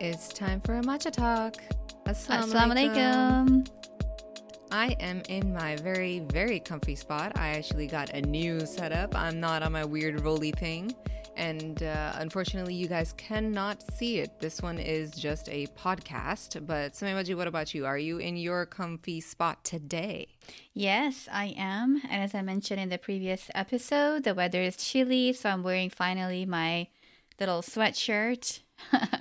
It's time for a matcha talk. Assalamualaikum. I am in my very, very comfy spot. I actually got a new setup. I'm not on my weird roly thing. And uh, unfortunately, you guys cannot see it. This one is just a podcast. But Samemaji, what about you? Are you in your comfy spot today? Yes, I am. And as I mentioned in the previous episode, the weather is chilly, so I'm wearing finally my little sweatshirt,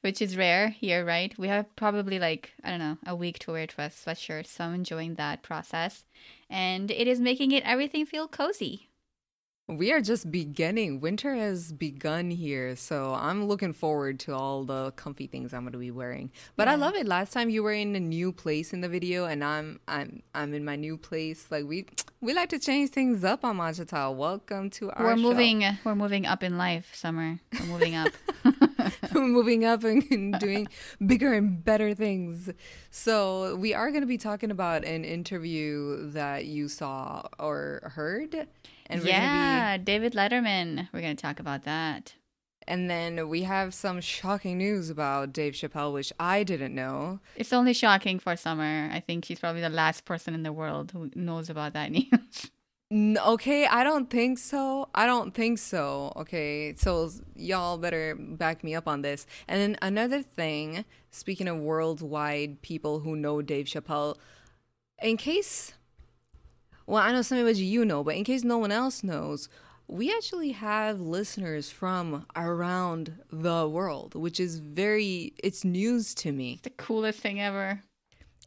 which is rare here, right? We have probably like, I don't know, a week to wear to a sweatshirt, so I'm enjoying that process. And it is making it everything feel cozy. We are just beginning. Winter has begun here, so I'm looking forward to all the comfy things I'm going to be wearing. But yeah. I love it. Last time you were in a new place in the video, and I'm I'm I'm in my new place. Like we we like to change things up on Matcha Welcome to our. We're show. moving. We're moving up in life, Summer. We're moving up. moving up and doing bigger and better things. So we are going to be talking about an interview that you saw or heard and yeah, be... David Letterman. We're going to talk about that. And then we have some shocking news about Dave Chappelle, which I didn't know. It's only shocking for Summer. I think she's probably the last person in the world who knows about that news. Okay, I don't think so. I don't think so. Okay, so y'all better back me up on this. And then another thing, speaking of worldwide people who know Dave Chappelle, in case well, I know some of you know, but in case no one else knows, we actually have listeners from around the world, which is very, it's news to me. It's the coolest thing ever.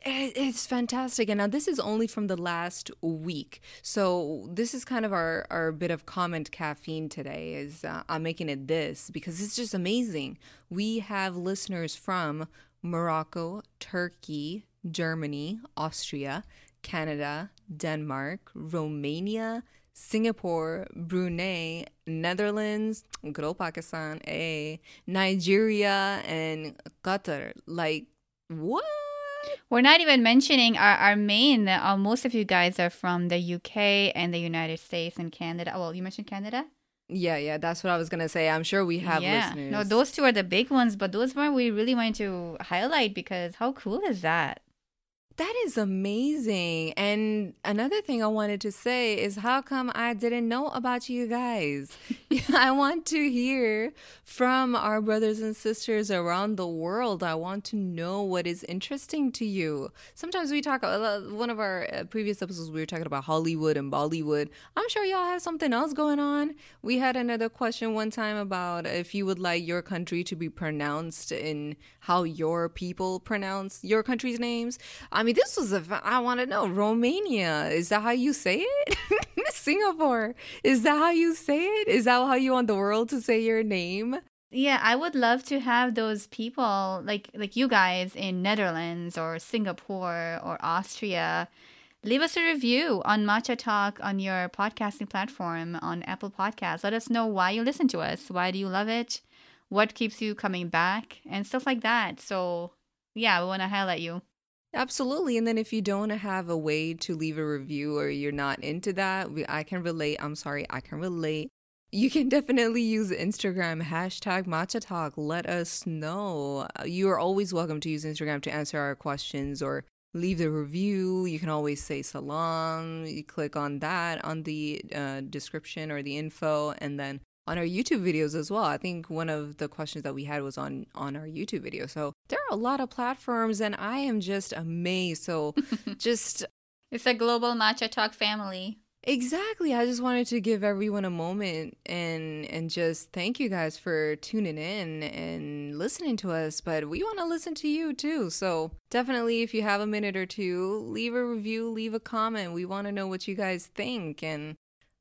It's fantastic. And now this is only from the last week. So this is kind of our, our bit of comment caffeine today is uh, I'm making it this because it's just amazing. We have listeners from Morocco, Turkey, Germany, Austria, Canada, Denmark, Romania, Singapore, Brunei, Netherlands, good old Pakistan, a Nigeria, and Qatar. Like, what? We're not even mentioning our, our main. Uh, most of you guys are from the UK and the United States and Canada. Well, you mentioned Canada? Yeah, yeah, that's what I was gonna say. I'm sure we have yeah. listeners. No, those two are the big ones, but those one we really wanted to highlight because how cool is that? That is amazing. And another thing I wanted to say is how come I didn't know about you guys? I want to hear from our brothers and sisters around the world. I want to know what is interesting to you. Sometimes we talk, uh, one of our uh, previous episodes, we were talking about Hollywood and Bollywood. I'm sure y'all have something else going on. We had another question one time about if you would like your country to be pronounced in how your people pronounce your country's names. I I mean, this was a. I want to know Romania. Is that how you say it? Singapore. Is that how you say it? Is that how you want the world to say your name? Yeah, I would love to have those people like like you guys in Netherlands or Singapore or Austria. Leave us a review on Matcha Talk on your podcasting platform on Apple Podcasts. Let us know why you listen to us. Why do you love it? What keeps you coming back? And stuff like that. So, yeah, we want to highlight you. Absolutely. And then if you don't have a way to leave a review or you're not into that, we, I can relate. I'm sorry, I can relate. You can definitely use Instagram hashtag matcha talk. Let us know. You are always welcome to use Instagram to answer our questions or leave the review. You can always say salam. You click on that on the uh, description or the info, and then on our YouTube videos as well. I think one of the questions that we had was on on our YouTube video. So there are a lot of platforms and I am just amazed. So just it's a global matcha talk family. Exactly. I just wanted to give everyone a moment and and just thank you guys for tuning in and listening to us, but we want to listen to you too. So, definitely if you have a minute or two, leave a review, leave a comment. We want to know what you guys think and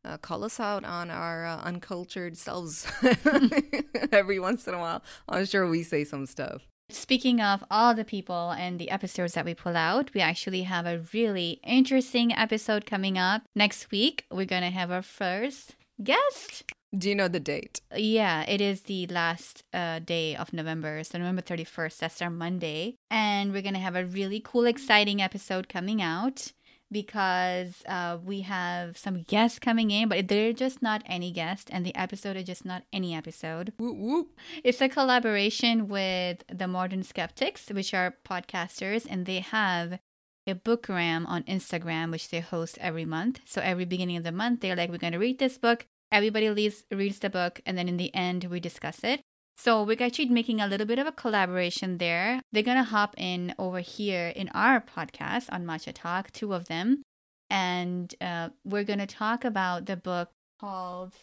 uh, call us out on our uh, uncultured selves every once in a while. I'm sure we say some stuff. Speaking of all the people and the episodes that we pull out, we actually have a really interesting episode coming up next week. We're going to have our first guest. Do you know the date? Yeah, it is the last uh, day of November. So, November 31st, that's our Monday. And we're going to have a really cool, exciting episode coming out because uh, we have some guests coming in, but they're just not any guest, and the episode is just not any episode. Whoop, whoop. It's a collaboration with the Modern Skeptics, which are podcasters, and they have a bookram on Instagram, which they host every month. So every beginning of the month, they're like, "We're going to read this book." Everybody reads reads the book, and then in the end, we discuss it. So we're actually making a little bit of a collaboration there. They're gonna hop in over here in our podcast on Matcha Talk, two of them, and uh, we're gonna talk about the book called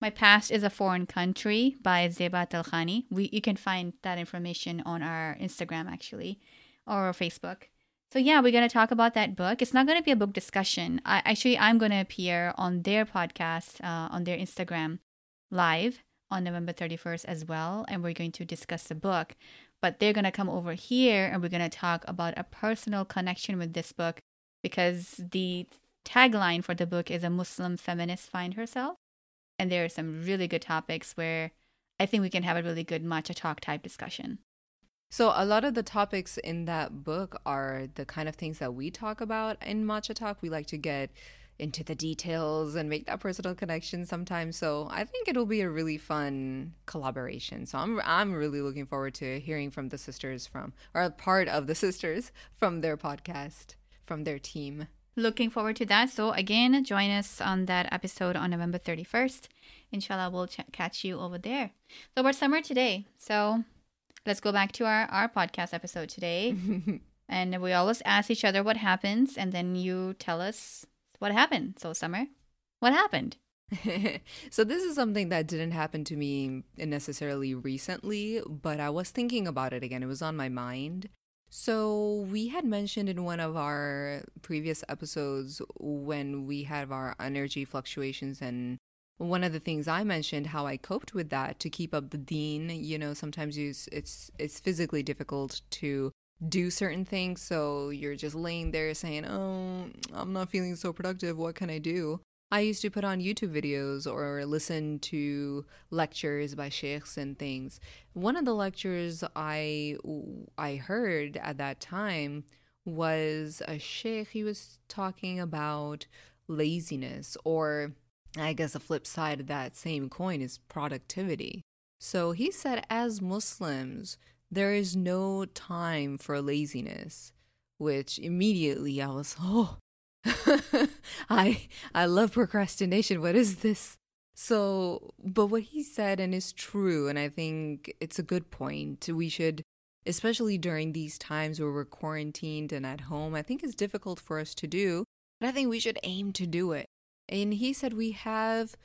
"My Past Is a Foreign Country" by Zeba Talkhani. We you can find that information on our Instagram actually, or Facebook. So yeah, we're gonna talk about that book. It's not gonna be a book discussion. I actually I'm gonna appear on their podcast uh, on their Instagram live on November 31st as well, and we're going to discuss the book. But they're going to come over here and we're going to talk about a personal connection with this book because the tagline for the book is A Muslim Feminist Find Herself. And there are some really good topics where I think we can have a really good matcha talk type discussion. So, a lot of the topics in that book are the kind of things that we talk about in Matcha Talk. We like to get into the details and make that personal connection sometimes. So I think it'll be a really fun collaboration. So I'm I'm really looking forward to hearing from the sisters from or part of the sisters from their podcast, from their team. Looking forward to that. So again, join us on that episode on November 31st. Inshallah, we'll ch- catch you over there. So we're summer today. So let's go back to our, our podcast episode today. and we always ask each other what happens, and then you tell us what happened? So, Summer, what happened? so this is something that didn't happen to me necessarily recently, but I was thinking about it again. It was on my mind. So we had mentioned in one of our previous episodes when we had our energy fluctuations and one of the things I mentioned how I coped with that to keep up the deen, you know, sometimes you, it's it's physically difficult to do certain things. So you're just laying there saying, Oh, I'm not feeling so productive. What can I do? I used to put on YouTube videos or listen to lectures by sheikhs and things. One of the lectures I I heard at that time was a sheikh. He was talking about laziness, or I guess the flip side of that same coin is productivity. So he said, as Muslims, there is no time for laziness, which immediately I was, oh, I I love procrastination. What is this? So, but what he said and is true, and I think it's a good point. We should, especially during these times where we're quarantined and at home, I think it's difficult for us to do, but I think we should aim to do it. And he said we have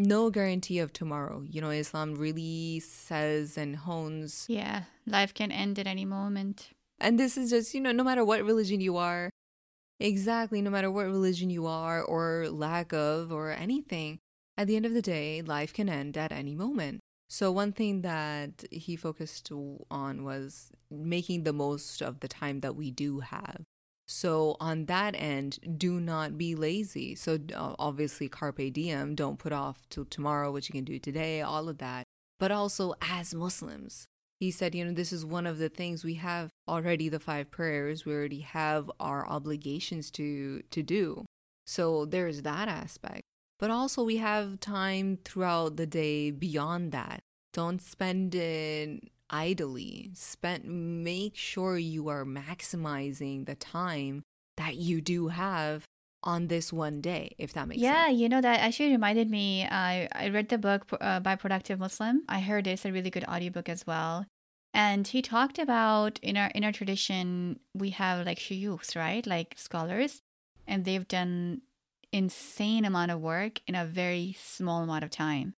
no guarantee of tomorrow. You know, Islam really says and hones. Yeah, life can end at any moment. And this is just, you know, no matter what religion you are, exactly, no matter what religion you are or lack of or anything, at the end of the day, life can end at any moment. So, one thing that he focused on was making the most of the time that we do have. So, on that end, do not be lazy. So, obviously, carpe diem, don't put off till tomorrow what you can do today, all of that. But also, as Muslims, he said, you know, this is one of the things we have already the five prayers. We already have our obligations to to do. So there's that aspect. But also we have time throughout the day beyond that. Don't spend it idly. Spend make sure you are maximizing the time that you do have on this one day, if that makes yeah, sense. Yeah, you know, that actually reminded me. I, I read the book uh, by Productive Muslim. I heard it's a really good audiobook as well. And he talked about in our in our tradition we have like shuyukhs, right? Like scholars, and they've done insane amount of work in a very small amount of time.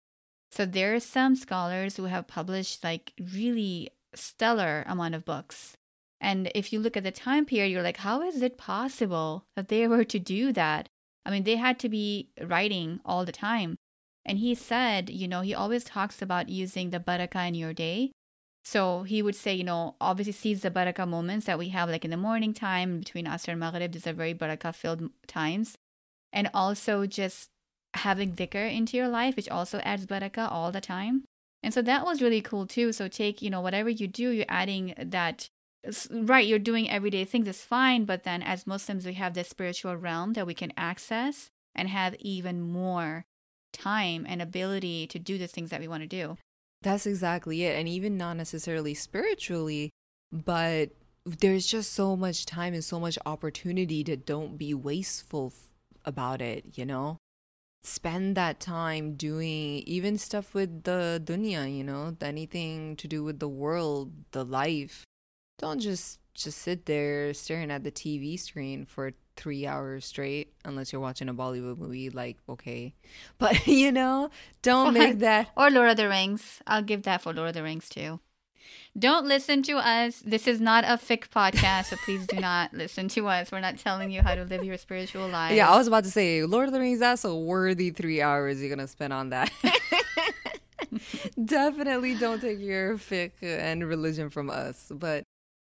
So there are some scholars who have published like really stellar amount of books. And if you look at the time period, you're like, how is it possible that they were to do that? I mean, they had to be writing all the time. And he said, you know, he always talks about using the barakah in your day. So he would say, you know, obviously seize the barakah moments that we have like in the morning time between Asr and Maghrib. These are very barakah filled times. And also just having dhikr into your life, which also adds barakah all the time. And so that was really cool too. So take, you know, whatever you do, you're adding that right, you're doing everyday things is fine, but then as Muslims, we have this spiritual realm that we can access and have even more time and ability to do the things that we want to do. That's exactly it. And even not necessarily spiritually, but there's just so much time and so much opportunity to don't be wasteful about it, you know? Spend that time doing even stuff with the dunya, you know, anything to do with the world, the life. Don't just just sit there staring at the TV screen for 3 hours straight unless you're watching a Bollywood movie like okay. But you know, don't make that Or Lord of the Rings. I'll give that for Lord of the Rings too. Don't listen to us. This is not a fiqh podcast, so please do not listen to us. We're not telling you how to live your spiritual life. Yeah, I was about to say, Lord of the Rings, that's a worthy three hours you're going to spend on that. Definitely don't take your fiqh and religion from us. But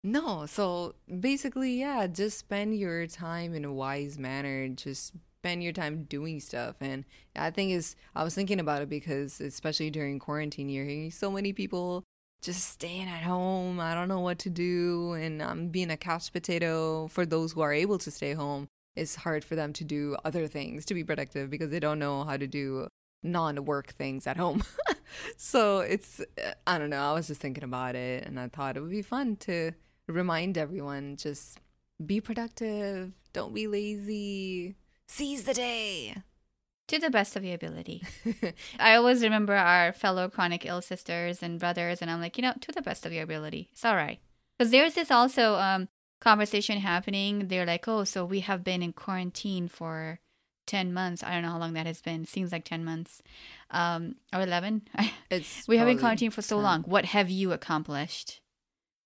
no, so basically, yeah, just spend your time in a wise manner. Just spend your time doing stuff. And I think is I was thinking about it because especially during quarantine, you're hearing so many people just staying at home. I don't know what to do. And I'm being a couch potato for those who are able to stay home. It's hard for them to do other things to be productive because they don't know how to do non work things at home. so it's, I don't know. I was just thinking about it and I thought it would be fun to remind everyone just be productive, don't be lazy, seize the day. To the best of your ability. I always remember our fellow chronic ill sisters and brothers, and I'm like, you know, to the best of your ability. It's all right. Because there's this also um, conversation happening. They're like, oh, so we have been in quarantine for 10 months. I don't know how long that has been. Seems like 10 months um, or 11. It's we have been quarantined for so 10. long. What have you accomplished?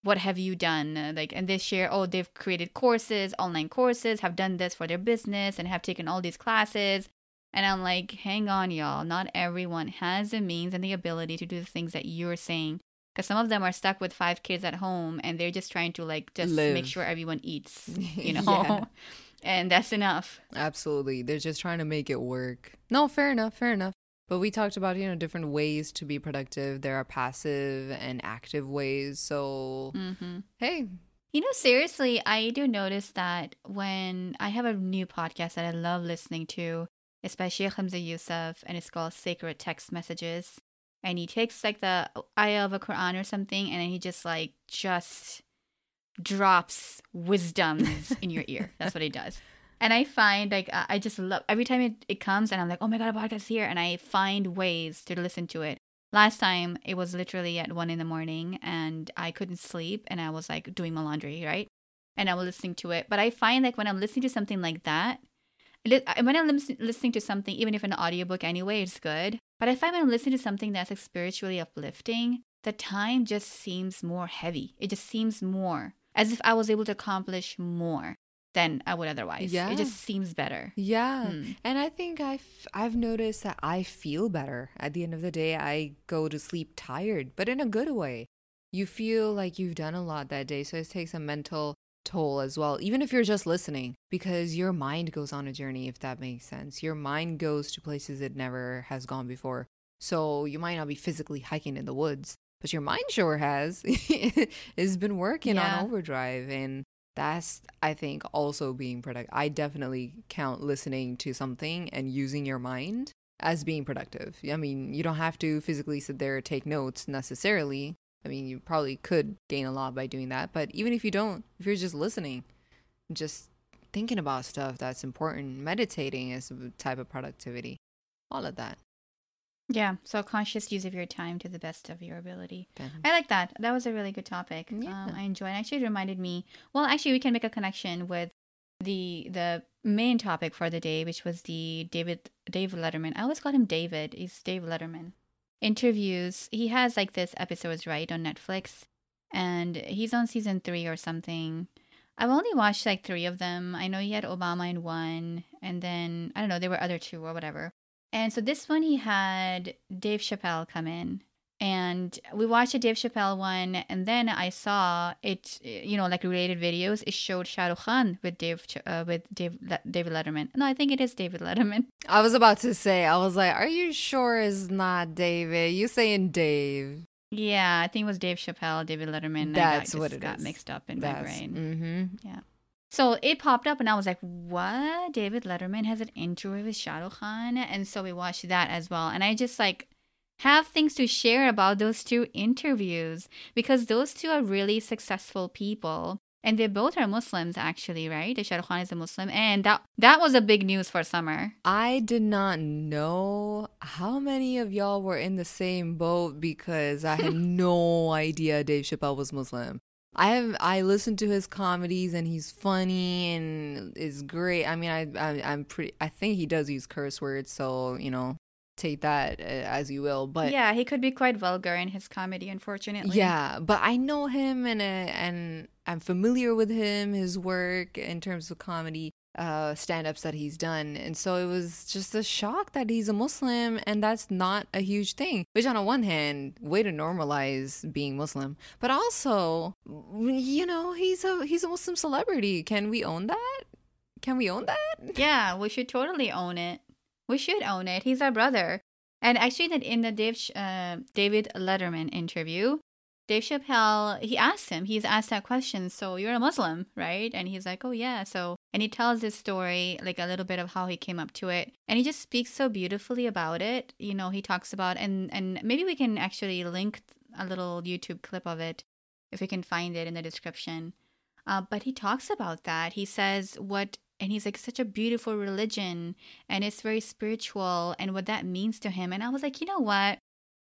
What have you done? Uh, Like, and this year, oh, they've created courses, online courses, have done this for their business, and have taken all these classes. And I'm like, hang on, y'all. Not everyone has the means and the ability to do the things that you're saying. Because some of them are stuck with five kids at home and they're just trying to, like, just make sure everyone eats, you know? Yeah. And that's enough. Absolutely. They're just trying to make it work. No, fair enough, fair enough. But we talked about, you know, different ways to be productive. There are passive and active ways. So, hmm hey, You know, seriously, I do notice that when I have a new podcast that I love listening to, it's by Sheikh Hamza Yusuf, and it's called Sacred Text Messages. And he takes like the ayah of a Quran or something, and then he just like just drops wisdoms in your ear. That's what he does. And I find like I I just love every time it, it comes, and I'm like, oh my god, a podcast here, and I find ways to listen to it. Last time it was literally at one in the morning, and I couldn't sleep, and I was like doing my laundry, right? And I was listening to it. But I find like when I'm listening to something like that, when I'm listening to something, even if an audiobook anyway, it's good. But I find when I'm listening to something that's like spiritually uplifting, the time just seems more heavy. It just seems more as if I was able to accomplish more than I would otherwise. Yeah. It just seems better. yeah. Hmm. And I think I've, I've noticed that I feel better. At the end of the day, I go to sleep tired, but in a good way. You feel like you've done a lot that day. So it takes a mental toll as well, even if you're just listening, because your mind goes on a journey, if that makes sense. Your mind goes to places it never has gone before. So you might not be physically hiking in the woods, but your mind sure has. it's been working Yeah. on overdrive. And that's, I think, also being productive. I definitely count listening to something and using your mind as being productive. I mean, you don't have to physically sit there take notes necessarily. I mean, you probably could gain a lot by doing that, but even if you don't, if you're just listening, just thinking about stuff that's important, meditating is a type of productivity. All of that. Yeah. So conscious use of your time to the best of your ability. I like that. That was a really good topic. Yeah. Um, I enjoyed. It actually reminded me. Well, actually, we can make a connection with the the main topic for the day, which was the David Dave Letterman. I always call him David. He's Dave Letterman. Interviews. He has like this episodes right on Netflix, and he's on season three or something. I've only watched like three of them. I know he had Obama in one, and then I don't know there were other two or whatever. And so this one he had Dave Chappelle come in. And we watched a Dave Chappelle one, and then I saw it, you know, like related videos. It showed Shah Rukh Khan with Dave, uh, with Dave, Le- David Letterman. No, I think it is David Letterman. I was about to say, I was like, are you sure it's not David? You saying Dave? Yeah, I think it was Dave Chappelle, David Letterman. That's got, what just it got is. mixed up in my brain. Mm-hmm. So it popped up, and I was like, "What? David Letterman has an interview with Shah Rukh Khan?" And so we watched that as well. And I just like have things to share about those two interviews because those two are really successful people, and they both are Muslims, actually, right? Rukh Khan is a Muslim, and that that was a big news for summer. I did not know how many of y'all were in the same boat because I had no idea Dave Chappelle was Muslim. I have I listened to his comedies and he's funny and is great. I mean, I, I I'm pretty. I think he does use curse words, so you know, take that uh, as you will. But yeah, he could be quite vulgar in his comedy, unfortunately. yeah, but I know him and uh, and I'm familiar with him, his work in terms of comedy, uh, stand-ups that he's done, and so it was just a shock that he's a Muslim, and that's not a huge thing. Which, on the one hand, way to normalize being Muslim, but also, you know, he's a he's a Muslim celebrity. Can we own that? Can we own that? Yeah, we should totally own it. We should own it. He's our brother. And actually, that in the Dave, uh, David Letterman interview, Dave Chappelle, he asked him, he's asked that question, so you're a Muslim, right? And he's like, oh, yeah. So, and he tells this story, like a little bit of how he came up to it. And he just speaks so beautifully about it. You know, he talks about, and, and maybe we can actually link a little YouTube clip of it if we can find it in the description. Uh, but he talks about that. He says what, and he's like, such a beautiful religion and it's very spiritual and what that means to him. And I was like, you know what?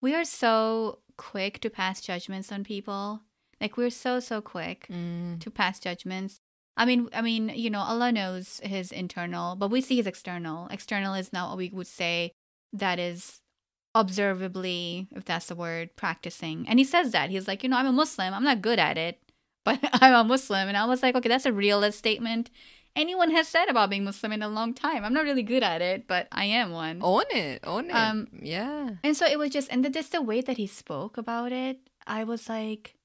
We are so quick to pass judgments on people. Like we're so so quick Mm. to pass judgments. I mean, I mean, you know, Allah knows his internal, but we see his external. External is not what we would say that is observably, if that's the word, practicing. And he says that. He's like, you know, I'm a Muslim. I'm not good at it, but I'm a Muslim. And I was like, okay, that's a realist statement. Anyone has said about being Muslim in a long time. I'm not really good at it, but I am one. Own it, own it. Um, yeah. And so it was just, and the, just the way that he spoke about it, I was like,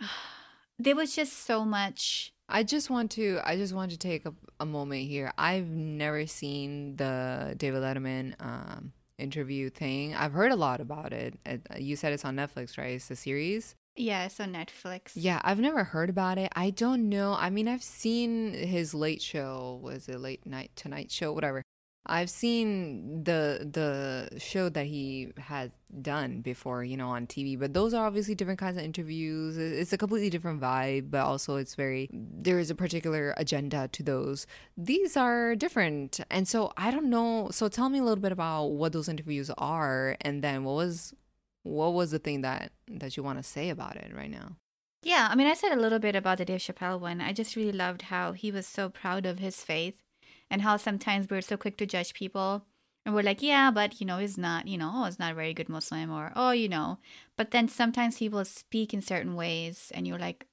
there was just so much. I just want to I just want to take a, a moment here. I've never seen the David Letterman um, interview thing. I've heard a lot about it. it. You said it's on Netflix, right? It's a series. Yeah, it's on Netflix. Yeah, I've never heard about it. I don't know. I mean, I've seen his late show. Was it late night tonight show? Whatever. I've seen the the show that he has done before, you know, on TV. But those are obviously different kinds of interviews. It's a completely different vibe, but also it's very there is a particular agenda to those. These are different, and so I don't know. So tell me a little bit about what those interviews are, and then what was what was the thing that that you want to say about it right now? Yeah, I mean, I said a little bit about the Dave Chappelle one. I just really loved how he was so proud of his faith and how sometimes we're so quick to judge people. And we're like, yeah, but, you know, he's not, you know, oh, he's not a very good Muslim or, oh, you know. But then sometimes people speak in certain ways and you're like,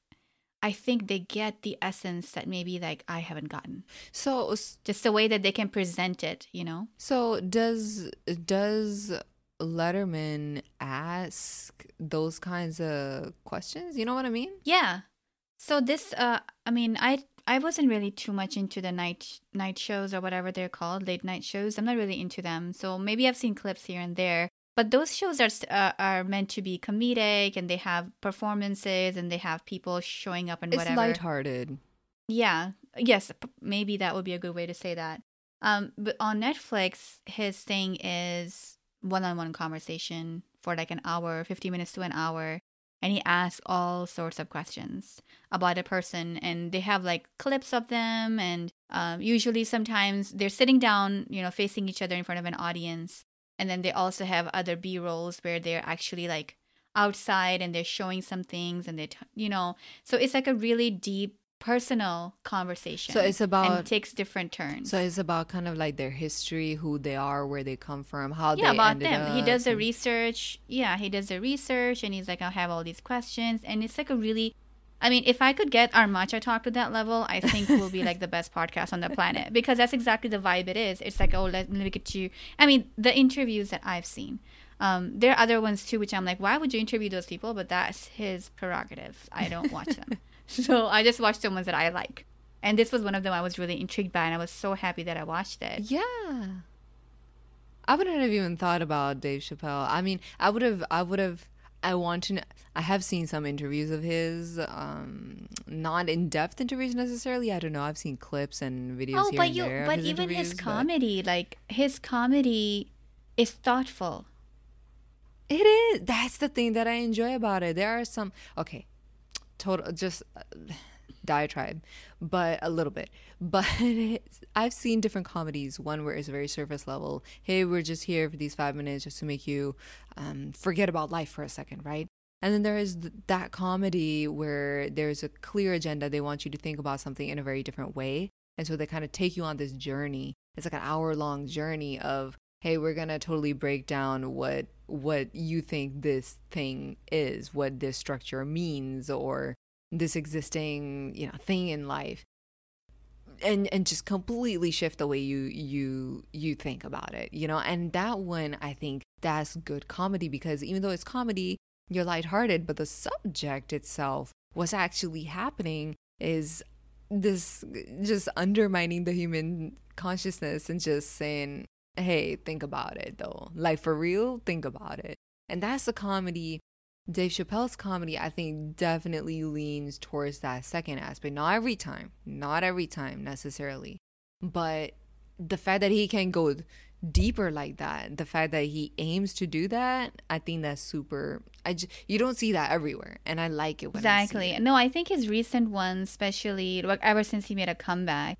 I think they get the essence that maybe like I haven't gotten. So Just the way that they can present it, you know? So does does Letterman ask those kinds of questions? You know what I mean? Yeah. So this uh I mean I I wasn't really too much into the night night shows or whatever they're called, late night shows. I'm not really into them. So maybe I've seen clips here and there. But those shows are uh, are meant to be comedic and they have performances and they have people showing up and It's whatever. It's lighthearted. Yeah. Yes, p- maybe that would be a good way to say that. Um but on Netflix his thing is one-on-one conversation for like an hour, 50 minutes to an hour and he asks all sorts of questions about a person and they have like clips of them and um, usually sometimes they're sitting down you know facing each other in front of an audience and then they also have other b-rolls where they're actually like outside and they're showing some things and they t- you know so it's like a really deep personal conversation So it's and about it takes different turns. So it's about kind of like their history, who they are, where they come from, how yeah they about them. He does the research. Yeah he does the research and he's like i have all these questions. And it's like a really i mean if i could get our matcha talk to that level i think we'll be like the best podcast on the planet because that's exactly the vibe it is. It's like oh let, let me get you i mean the interviews that i've seen um, there are other ones too which i'm like why would you interview those people? But that's his prerogative. I don't watch them so i just watched the ones that i like and this was one of them i was really intrigued by and i was so happy that i watched it Yeah. I wouldn't have even thought about Dave Chappelle. I mean, I would have I would have I want to know. I have seen some interviews of his, um, not in depth interviews necessarily. I don't know. I've seen clips and videos. Oh, here but and you, there but his even his interviews, but comedy, like his comedy, is thoughtful. It is. That's the thing that I enjoy about it. There are some. Okay, total just uh, diatribe, but a little bit. But I've seen different comedies. One where it's very surface level. Hey, we're just here for these five minutes just to make you um, forget about life for a second, right? And then there is th- that comedy where there's a clear agenda. They want you to think about something in a very different way. And so they kind of take you on this journey. It's like an hour long journey of, hey, we're going to totally break down what what you think this thing is, what this structure means or this existing, you know, thing in life. And and just completely shift the way you you you think about it, you know? And that one I think that's good comedy because even though it's comedy, you're lighthearted, but the subject itself, what's actually happening is this just undermining the human consciousness and just saying, hey, think about it though. Like for real, think about it. And that's the comedy. Dave Chappelle's comedy, I think, definitely leans towards that second aspect. Not every time, not every time necessarily, but the fact that he can go deeper like that, the fact that he aims to do that, I think that's super. I just, you don't see that everywhere, and I like it. I Exactly. it. No, I think his recent ones, especially like ever since he made a comeback,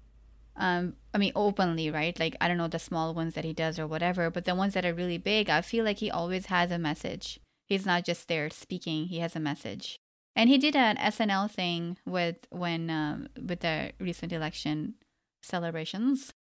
um, I mean openly, right? Like I don't know the small ones that he does or whatever, but the ones that are really big, I feel like he always has a message. He's not just there speaking; he has a message. And he did an SNL thing with when um, with the recent election celebrations.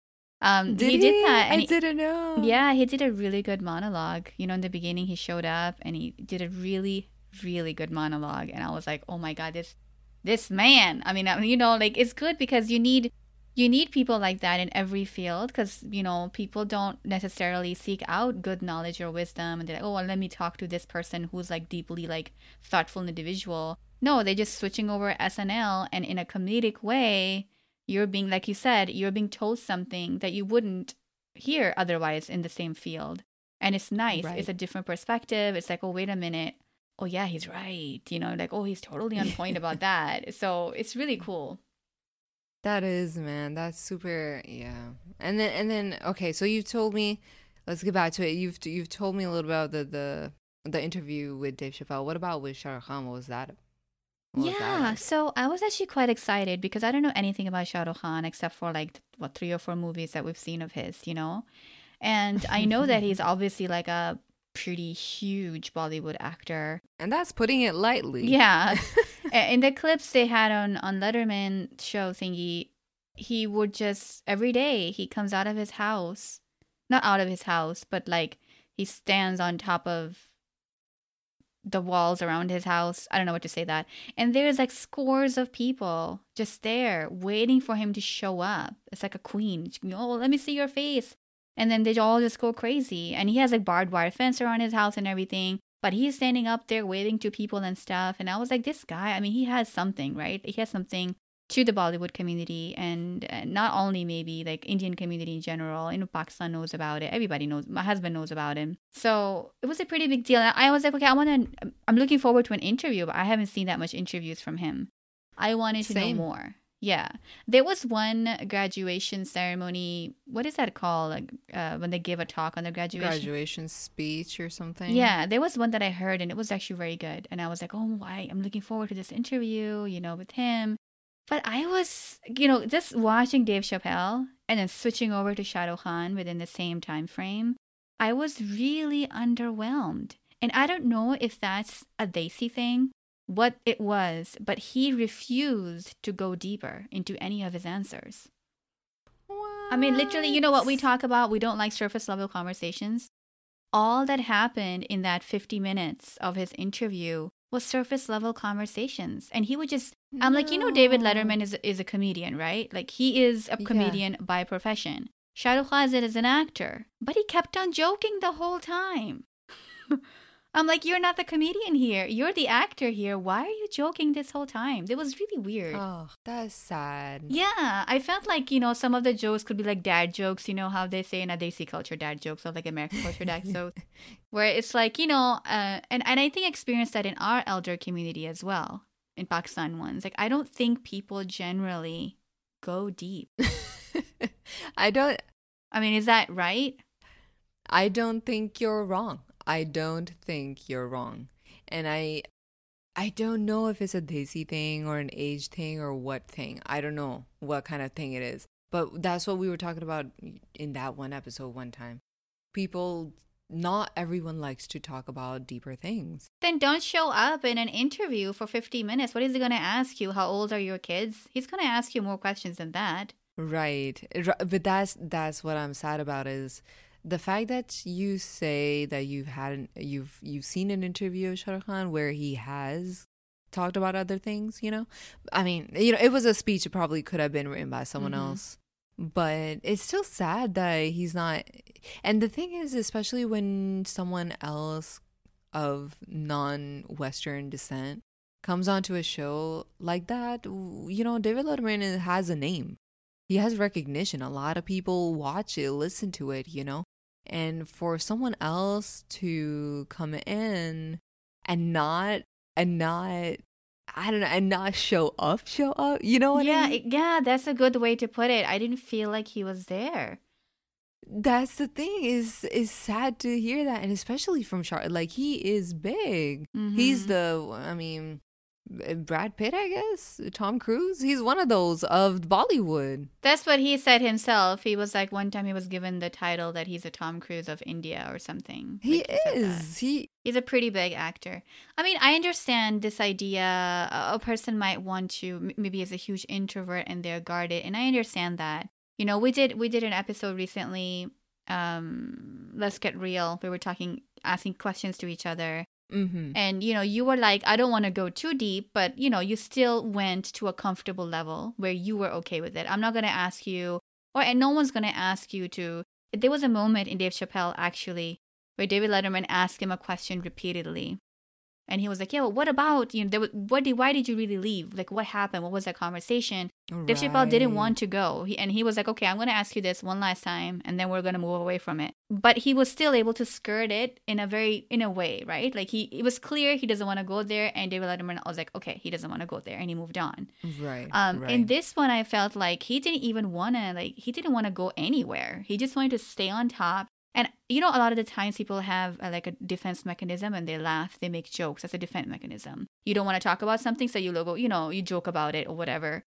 Um, Did he did that, I he- didn't know. yeah, he did a really good monologue. You know, in the beginning, he showed up and he did a really, really good monologue, and I was like, "Oh my god, this, this man!" I mean, you know, like it's good because you need, you need people like that in every field because you know people don't necessarily seek out good knowledge or wisdom, and they're like, "Oh, well, let me talk to this person who's like deeply like thoughtful individual." No, they're just switching over SNL, and in a comedic way, you're being like you said, you're being told something that you wouldn't hear otherwise in the same field. And it's nice. Right. It's a different perspective. It's like, oh, wait a minute. Oh, yeah, he's right. You know, like, oh, he's totally on point about that. So it's really cool. That is, man. That's super. Yeah. And then and then okay. So you've told me. Let's get back to it. You've you've told me a little about the the the interview with Dave Chappelle. What about with Shah Rukh Khan? What was that? What was that yeah. like? So I was actually quite excited because I don't know anything about Shah Rukh Khan except for like, what, three or four movies that we've seen of his, you know? And I know that he's obviously like a pretty huge Bollywood actor. And that's putting it lightly. Yeah. In the clips they had on on Letterman show thingy, he would just every day he comes out of his house, not out of his house, but like he stands on top of the walls around his house. I don't know what to say that. And there's like scores of people just there waiting for him to show up. It's like a queen. Oh, let me see your face. And then they all just go crazy. And he has like barbed wire fence around his house and everything. But he's standing up there waving to people and stuff. And I was like, this guy, I mean, he has something, right? He has something to the Bollywood community and not only maybe like Indian community in general. You know, Pakistan knows about it. Everybody knows. My husband knows about him. So it was a pretty big deal. And I was like, okay, I want to, I'm looking forward to an interview, but I haven't seen that much interviews from him. I wanted to Same. know more. Yeah. There was one graduation ceremony. What is that called? Like uh, when they give a talk on the graduation. Graduation speech or something. Yeah, there was one that I heard and it was actually very good. And I was like, oh, why? I'm looking forward to this interview, you know, with him. But I was, you know, just watching Dave Chappelle and then switching over to Rukh Khan within the same time frame. I was really underwhelmed. And I don't know if that's a Desi thing, what it was, but he refused to go deeper into any of his answers. I mean, literally, you know what we talk about? We don't like surface level conversations. All that happened in that 50 minutes of his interview was surface level conversations. And he would just, I'm like, you know, David Letterman is, is a comedian, right? Like, he is a Yeah. comedian by profession. Shah Rukh Khan is an actor, but he kept on joking the whole time. I'm like, you're not the comedian here. You're the actor here. Why are you joking this whole time? It was really weird. Oh, that's sad. Yeah, I felt like, you know, some of the jokes could be like dad jokes, you know, how they say in a Desi culture dad jokes or like American culture dad jokes, where it's like, you know, uh, and, and I think I experienced that in our elder community as well, in Pakistan ones. Like, I don't think people generally go deep. I don't I mean, is that right? I don't think you're wrong. I don't think you're wrong. And I I don't know if it's a Desi thing or an age thing or what thing. I don't know what kind of thing it is. But that's what we were talking about in that one episode one time. People not everyone likes to talk about deeper things. Then don't show up in an interview for 50 minutes. What is he going to ask you? How old are your kids? He's going to ask you more questions than that. Right. But that's that's what I'm sad about is the fact that you say that you've had an, you've you've seen an interview of Shah Rukh Khan where he has talked about other things, you know. I mean, you know, it was a speech. It probably could have been written by someone mm-hmm. else, but it's still sad that he's not. And the thing is, especially when someone else of non-Western descent comes onto a show like that, you know, David Letterman has a name. He has recognition. A lot of people watch it, listen to it, you know and for someone else to come in and not and not I don't know, and not show up, show up. You know what yeah, I mean? Yeah, that's a good way to put it. I didn't feel like he was there. That's the thing is is sad to hear that, and especially from Shah Rukh. Like he is big. Mm-hmm. He's the. I mean, Brad Pitt, I guess, Tom Cruise. He's one of those of Bollywood. That's what he said himself. He was like one time he was given the title that he's a Tom Cruise of India or something. He like is. He he's a pretty big actor. I mean, I understand this idea. A person might want to maybe as a huge introvert and they're guarded, and I understand that. You know, we did we did an episode recently. Um, let's get real. We were talking, asking questions to each other Mm-hmm. And you know, you were like, I don't want to go too deep, but you know, you still went to a comfortable level where you were okay with it. I'm not going to ask you, or and no one's going to ask you to. There was a moment in Dave Chappelle actually where David Letterman asked him a question repeatedly, and he was like, "Yeah, well, what about you know? There was, what did why did you really leave? Like, what happened? What was that conversation?" Right. Dave Chappelle didn't want to go, he, and he was like, "Okay, I'm going to ask you this one last time, and then we're going to move away from it." But he was still able to skirt it in a very in a way, right? Like he it was clear he doesn't want to go there, and David Letterman I was like, "Okay, he doesn't want to go there," and he moved on. Right. Um. Right. In this one, I felt like he didn't even want to like he didn't want to go anywhere. He just wanted to stay on top and you know, a lot of the times people have uh, like a defense mechanism and they laugh, they make jokes. That's a defense mechanism. You don't want to talk about something, so you logo, you know, you joke about it or whatever.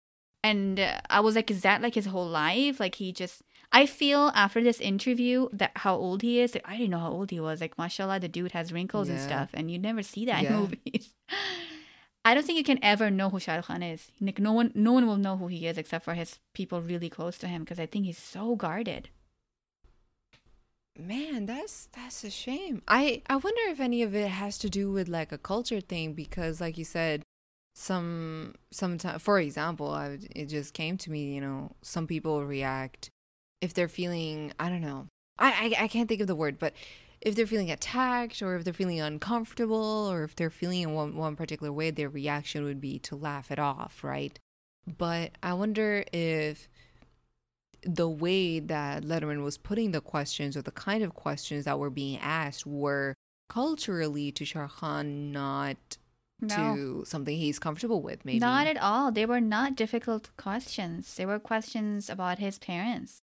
And uh, I was like, is that like his whole life? Like he just, I feel after this interview that how old he is. Like, I didn't know how old he was. Like, mashallah, the dude has wrinkles yeah. and stuff, and you never see that yeah. in movies. I don't think you can ever know who Shah Rukh Khan is. Like, no one, no one will know who he is except for his people really close to him because I think he's so guarded. Man, that's that's a shame. I I wonder if any of it has to do with like a culture thing because like you said some sometimes for example, I it just came to me, you know, some people react if they're feeling, I don't know. I I, I can't think of the word, but if they're feeling attacked or if they're feeling uncomfortable or if they're feeling in one, one particular way, their reaction would be to laugh it off, right? But I wonder if the way that Letterman was putting the questions or the kind of questions that were being asked were culturally to Shah Khan not no. to something he's comfortable with maybe. Not at all. They were not difficult questions. They were questions about his parents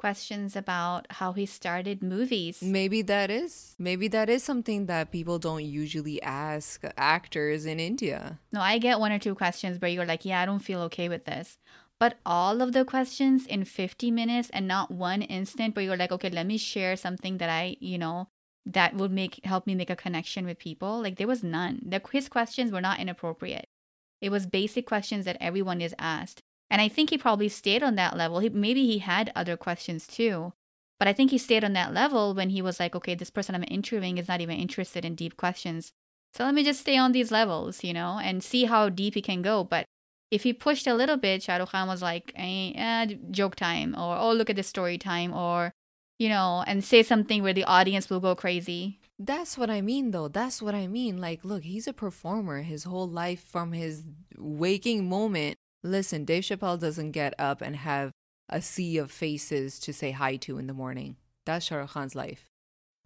questions about how he started movies. Maybe that is maybe that is something that people don't usually ask actors in india. No i get one or two questions where you're like yeah i don't feel okay with this but all of the questions in 50 minutes and not one instant where you're like okay let me share something that i you know that would make help me make a connection with people like there was none. The his questions were not inappropriate. It was basic questions that everyone is asked. And i think he probably stayed on that level. He, maybe he had other questions too but i think he stayed on that level when he was like okay this person i'm interviewing is not even interested in deep questions. So let me just stay on these levels you know and see how deep he can go. But if he pushed a little bit, Shah Rukh Khan was like, eh, eh, joke time, or oh, look at the story time, or, you know, and say something where the audience will go crazy. That's what I mean, though. That's what I mean. Like, look, he's a performer his whole life from his waking moment. Listen, Dave Chappelle doesn't get up and have a sea of faces to say hi to in the morning. That's Shah Rukh Khan's life.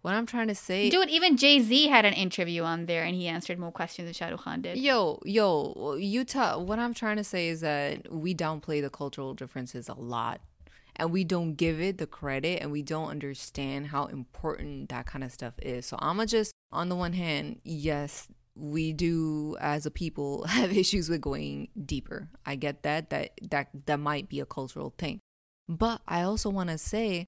What I'm trying to say, Dude, even Jay Z had an interview on there and he answered more questions than Shah Rukh Khan did. yo, yo, Utah. What I'm trying to say is that we downplay the cultural differences a lot, and we don't give it the credit, and we don't understand how important that kind of stuff is. So I'ma just, on the one hand, yes, we do as a people have issues with going deeper. I get that. That that that might be a cultural thing, but I also want to say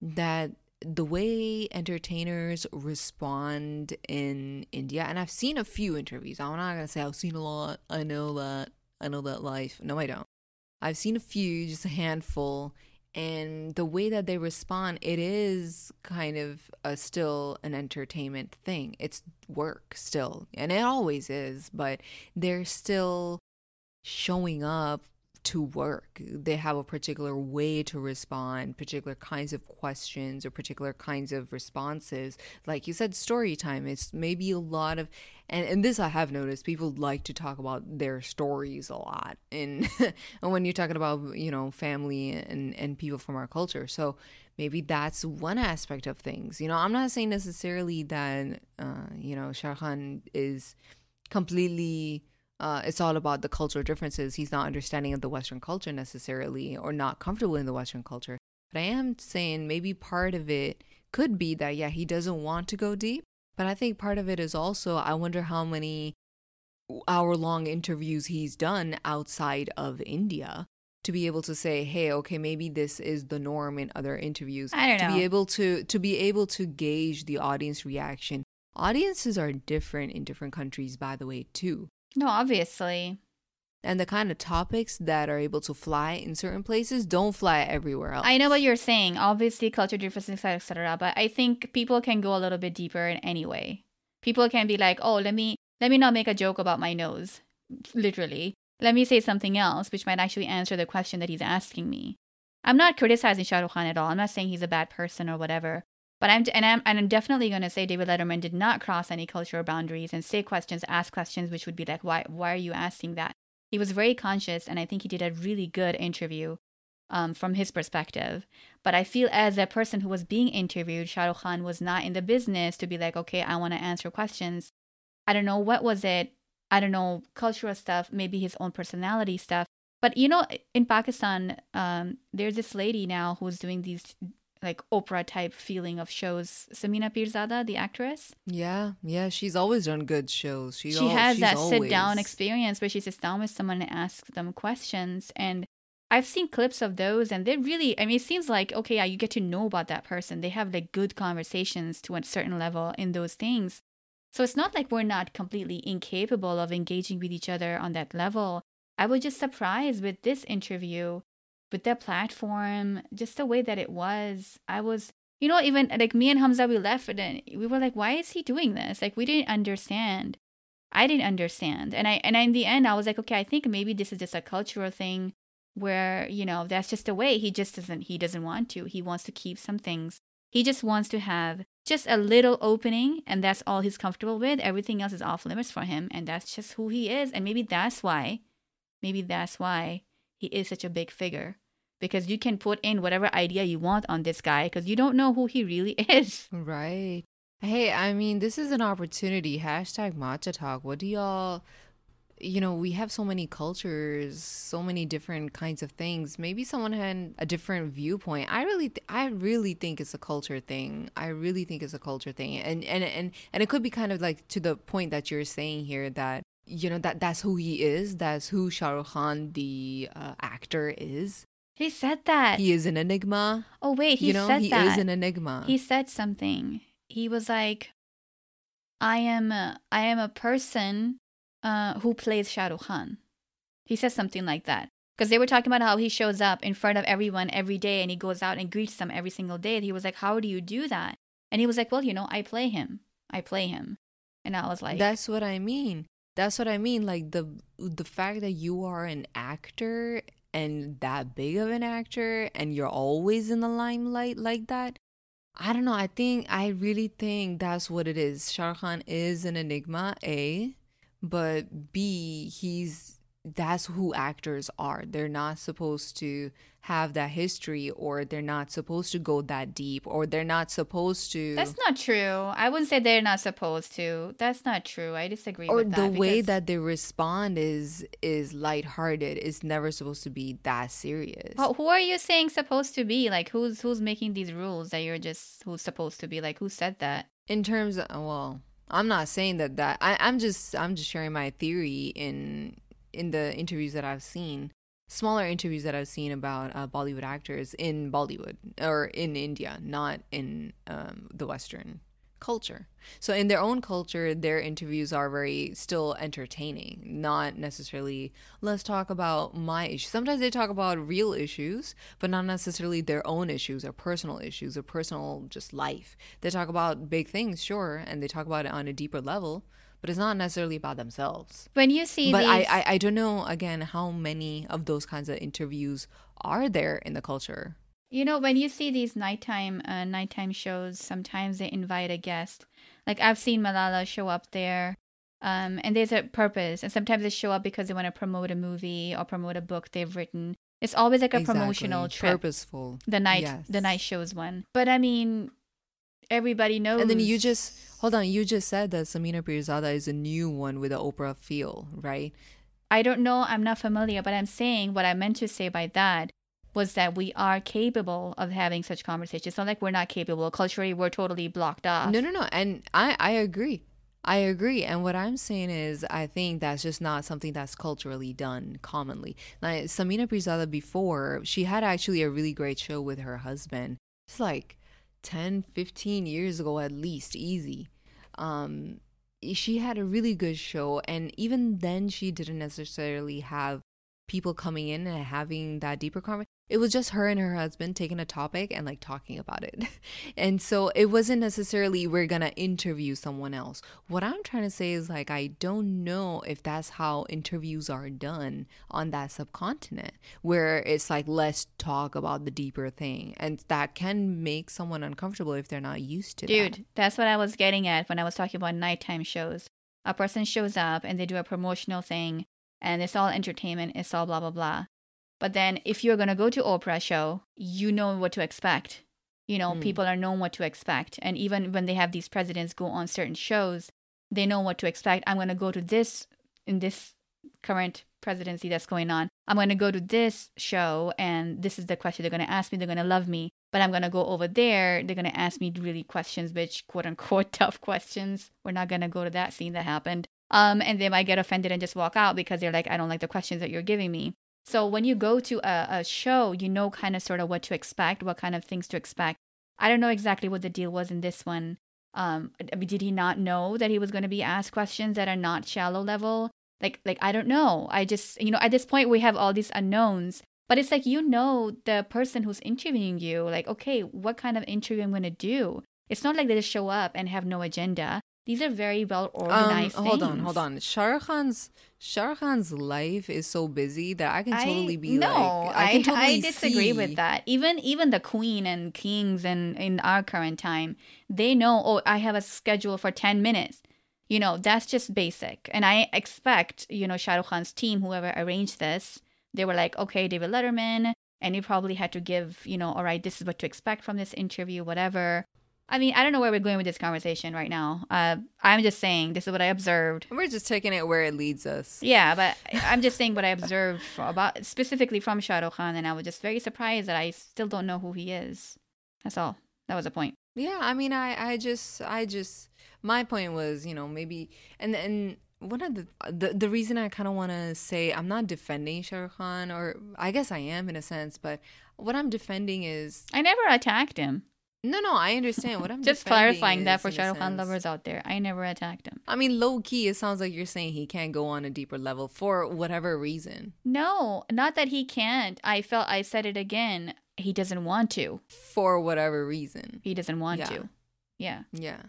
that the way entertainers respond in India, and I've seen a few interviews. I'm not gonna say I've seen a lot. I know that. I know that life. No, I don't. I've seen a few, just a handful, and the way that they respond, it is kind of a, still an entertainment thing. It's work still, and it always is, but they're still showing up to work. They have a particular way to respond, particular kinds of questions or particular kinds of responses. Like you said, story time. It's maybe a lot of and, and this I have noticed, people like to talk about their stories a lot. And and when you're talking about, you know, family and, and people from our culture. So maybe that's one aspect of things. You know, I'm not saying necessarily that uh, you know, Shah Khan is completely uh, it's all about the cultural differences. He's not understanding of the Western culture necessarily or not comfortable in the Western culture. But I am saying maybe part of it could be that, yeah, he doesn't want to go deep. But I think part of it is also, I wonder how many hour long interviews he's done outside of India to be able to say hey okay maybe this is the norm in other interviews I don't to know. be able to to be able to gauge the audience reaction audiences are different in different countries by the way too No, obviously. and the kind of topics that are able to fly in certain places don't fly everywhere else. I know what you're saying. Obviously, culture differences, etc.. But I think people can go a little bit deeper in any way. People can be like, "Oh, let me let me not make a joke about my nose." Literally, let me say something else, which might actually answer the question that he's asking me. I'm not criticizing Shah Rukh Khan at all. I'm not saying he's a bad person or whatever. But I'm and I'm and I'm definitely going to say David Letterman did not cross any cultural boundaries and say questions, ask questions, which would be like, "Why why are you asking that?" He was very conscious, and I think he did a really good interview um, from his perspective. But I feel as a person who was being interviewed, Shah Rukh Khan was not in the business to be like, okay, I want to answer questions. I don't know what was it. I don't know cultural stuff, maybe his own personality stuff. But you know, in Pakistan, um, there's this lady now who's doing these like Oprah type feeling of shows. Samina Pirzada, the actress, yeah, yeah, she's always done good shows. She's she al- has that sit down experience where she sits down with someone and asks them questions and i've seen clips of those and they really i mean it seems like okay yeah you get to know about that person they have like good conversations to a certain level in those things so it's not like we're not completely incapable of engaging with each other on that level i was just surprised with this interview with that platform just the way that it was i was you know even like me and hamza we left and we were like why is he doing this like we didn't understand I didn't understand. And I and in the end I was like, okay, I think maybe this is just a cultural thing where, you know, that's just the way he just doesn't he doesn't want to. He wants to keep some things. He just wants to have just a little opening and that's all he's comfortable with. Everything else is off limits for him and that's just who he is. And maybe that's why maybe that's why he is such a big figure. Because you can put in whatever idea you want on this guy because you don't know who he really is. Right. Hey, I mean, this is an opportunity. Hashtag matcha talk. What do y'all, you know, we have so many cultures, so many different kinds of things. Maybe someone had a different viewpoint. I really, th- I really think it's a culture thing. I really think it's a culture thing. And, and, and, and it could be kind of like to the point that you're saying here that, you know, that that's who he is. That's who Shah Rukh Khan, the uh, actor, is. He said that. He is an enigma. oh wait, he you know, said he that. is an enigma. he said something. He was like, "I am a, I am a person uh, who plays Shah Rukh Khan." He says something like that because they were talking about how he shows up in front of everyone every day and he goes out and greets them every single day. And he was like, "How do you do that?" And he was like, "Well, you know, I play him. I play him." And I was like, That's what I mean. That's what I mean. Like the the fact that you are an actor and that big of an actor and you're always in the limelight like that. I don't know. I think I really think that's what it is. Shah Khan is an enigma, A, but B, he's that's who actors are. They're not supposed to have that history or they're not supposed to go that deep or they're not supposed to That's not true. I wouldn't say they're not supposed to. That's not true. I disagree or with the that. way because- that they respond is is lighthearted. It's never supposed to be that serious. Well, who are you saying supposed to be? Like who's who's making these rules that you're just who's supposed to be? Like who said that? in terms of well i'm not saying that that I, i'm just i'm just sharing my theory in in the interviews that i've seen smaller interviews that i've seen about uh, bollywood actors in bollywood or in india not in um, the western culture so in their own culture their interviews are very still entertaining not necessarily let's talk about my issues. sometimes they talk about real issues but not necessarily their own issues or personal issues or personal just life they talk about big things sure and they talk about it on a deeper level but it's not necessarily about themselves When you see but these, I, I i don't know again how many of those kinds of interviews are there in the culture You know, when you see these nighttime uh, nighttime shows, sometimes they invite a guest. Like I've seen Malala show up there, um, and there's a purpose. And sometimes they show up because they want to promote a movie or promote a book they've written. It's always like a promotional trip. purposeful The night, Yes. the night shows one. But I mean, everybody knows. And then you just hold on. You just said that Samina Pirzada is a new one with the Oprah feel, right? I don't know. I'm not familiar, but I'm saying what I meant to say by that was that we are capable of having such conversations. It's not like we're not capable. Culturally, we're totally blocked off. No, no, no. And I, I agree. I agree. And what I'm saying is, I think that's just not something that's culturally done commonly. Like Samina Pirzada before, she had actually a really great show with her husband. It's like 10, 15 years ago at least, easy. Um, she had a really good show. And even then, she didn't necessarily have people coming in and having that deeper conversation. It was just her and her husband taking a topic and like talking about it. And so it wasn't necessarily we're gonna interview someone else. What I'm trying to say is like I don't know if that's how interviews are done on that subcontinent, where it's like let's talk about the deeper thing, and that can make someone uncomfortable if they're not used to that. Dude, that's what I was getting at when I was talking about nighttime shows. A person shows up and they do a promotional thing and it's all entertainment, it's all blah blah blah. But then if you're gonna go to Oprah show, you know what to expect. You know, Mm. people are known what to expect. And even when they have these presidents go on certain shows, they know what to expect. I'm gonna go to this in this current presidency that's going on. I'm gonna go to this show and this is the question they're gonna ask me, they're gonna love me. But I'm gonna go over there, they're gonna ask me really questions, which quote unquote tough questions. We're not gonna go to that scene that happened. Um, and they might get offended and just walk out because they're like, I don't like the questions that you're giving me. So when you go to a, a show, you know kind of sort of what to expect, what kind of things to expect. I don't know exactly what the deal was in this one. Um, did he not know that he was going to be asked questions that are not shallow level? Like, like I don't know. I just, you know, at this point we have all these unknowns, but it's like you know the person who's interviewing you. Like, okay, what kind of interview I'm going to do? It's not like they just show up and have no agenda. These are very well Um, organized. hold on, hold on. Shah Rukh Khan's Shah Rukh Khan's life is so busy that I can totally be no, like I can totally I disagree see- with that. Even even the queen and kings and in our current time, they know. Oh, I have a schedule for ten minutes. You know, that's just basic. And I expect you know Shah Rukh Khan's team, whoever arranged this, they were like, okay, David Letterman, and you probably had to give you know, all right, this is what to expect from this interview, whatever. I mean, I don't know where we're going with this conversation right now. Uh, I'm just saying this is what I observed. We're just taking it where it leads us. Yeah, but I'm just saying what I observed about specifically from Shah Rukh Khan, and I was just very surprised that I still don't know who he is. That's all. That was the point. Yeah, I mean, I, I just, I just, my point was, you know, maybe, and and one of the the, the reason I kind of want to say I'm not defending Shah Rukh Khan, or I guess I am in a sense, but what I'm defending is I never attacked him. No, no, I understand what I'm Just clarifying that for in a Shah Rukh Khan sense- lovers out there. I never attacked him. I mean, low key, it sounds like you're saying he can't go on a deeper level for whatever reason. No, not that he can't. I felt I said it again. He doesn't want to. For whatever reason. He doesn't want Yeah. to. Yeah. Yeah.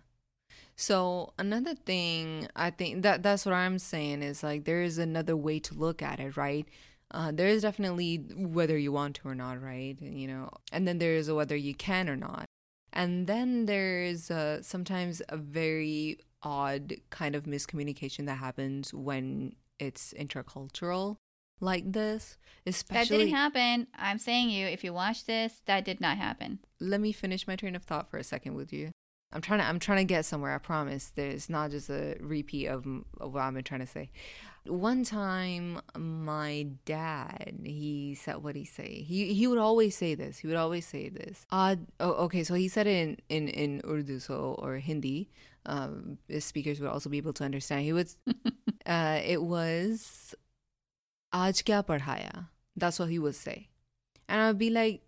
So another thing I think that that's what I'm saying is like there is another way to look at it, right? Uh, there is definitely whether you want to or not, right? You know, and then there is a whether you can or not. And then there's uh, sometimes a very odd kind of miscommunication that happens when it's intercultural like this, especially That didn't happen. I'm saying you, if you watch this, that did not happen. let me finish my train of thought for a second with you. I'm trying to I'm trying to get somewhere. I promise. There's not just a repeat of, of what I've been trying to say. One time, my dad he said what he say. He he would always say this. He would always say this. Uh, oh, okay. So he said it in in in Urdu, so or Hindi. Um, speakers would also be able to understand. He would. uh, it was. Aaj kya padhaya? That's what he would say, and I'd be like,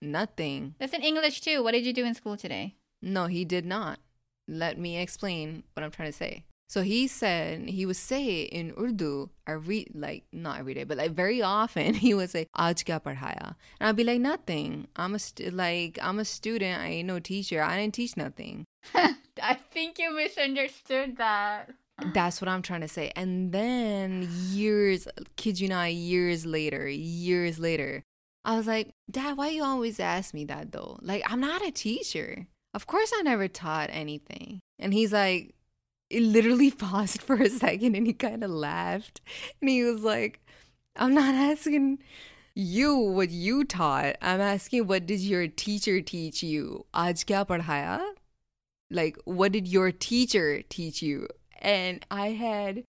nothing. That's in English too. What did you do in school today? No, he did not. Let me explain what I'm trying to say. So he said he would say in Urdu every like not every day, but like very often he would say "Aaj kya padhaya," and I'd be like nothing. I'm a st- like I'm a student. I ain't no teacher. I didn't teach nothing. I think you misunderstood that. That's what I'm trying to say. And then years, kid you not, years later, years later, I was like, Dad, why you always ask me that though? Like, I'm not a teacher. Of course, I never taught anything. And he's like, it literally paused for a second and he kind of laughed. And he was like i'm not asking you what you taught. I'm asking what did your teacher teach you? aaj kya padhaya like what did your teacher teach you? And i had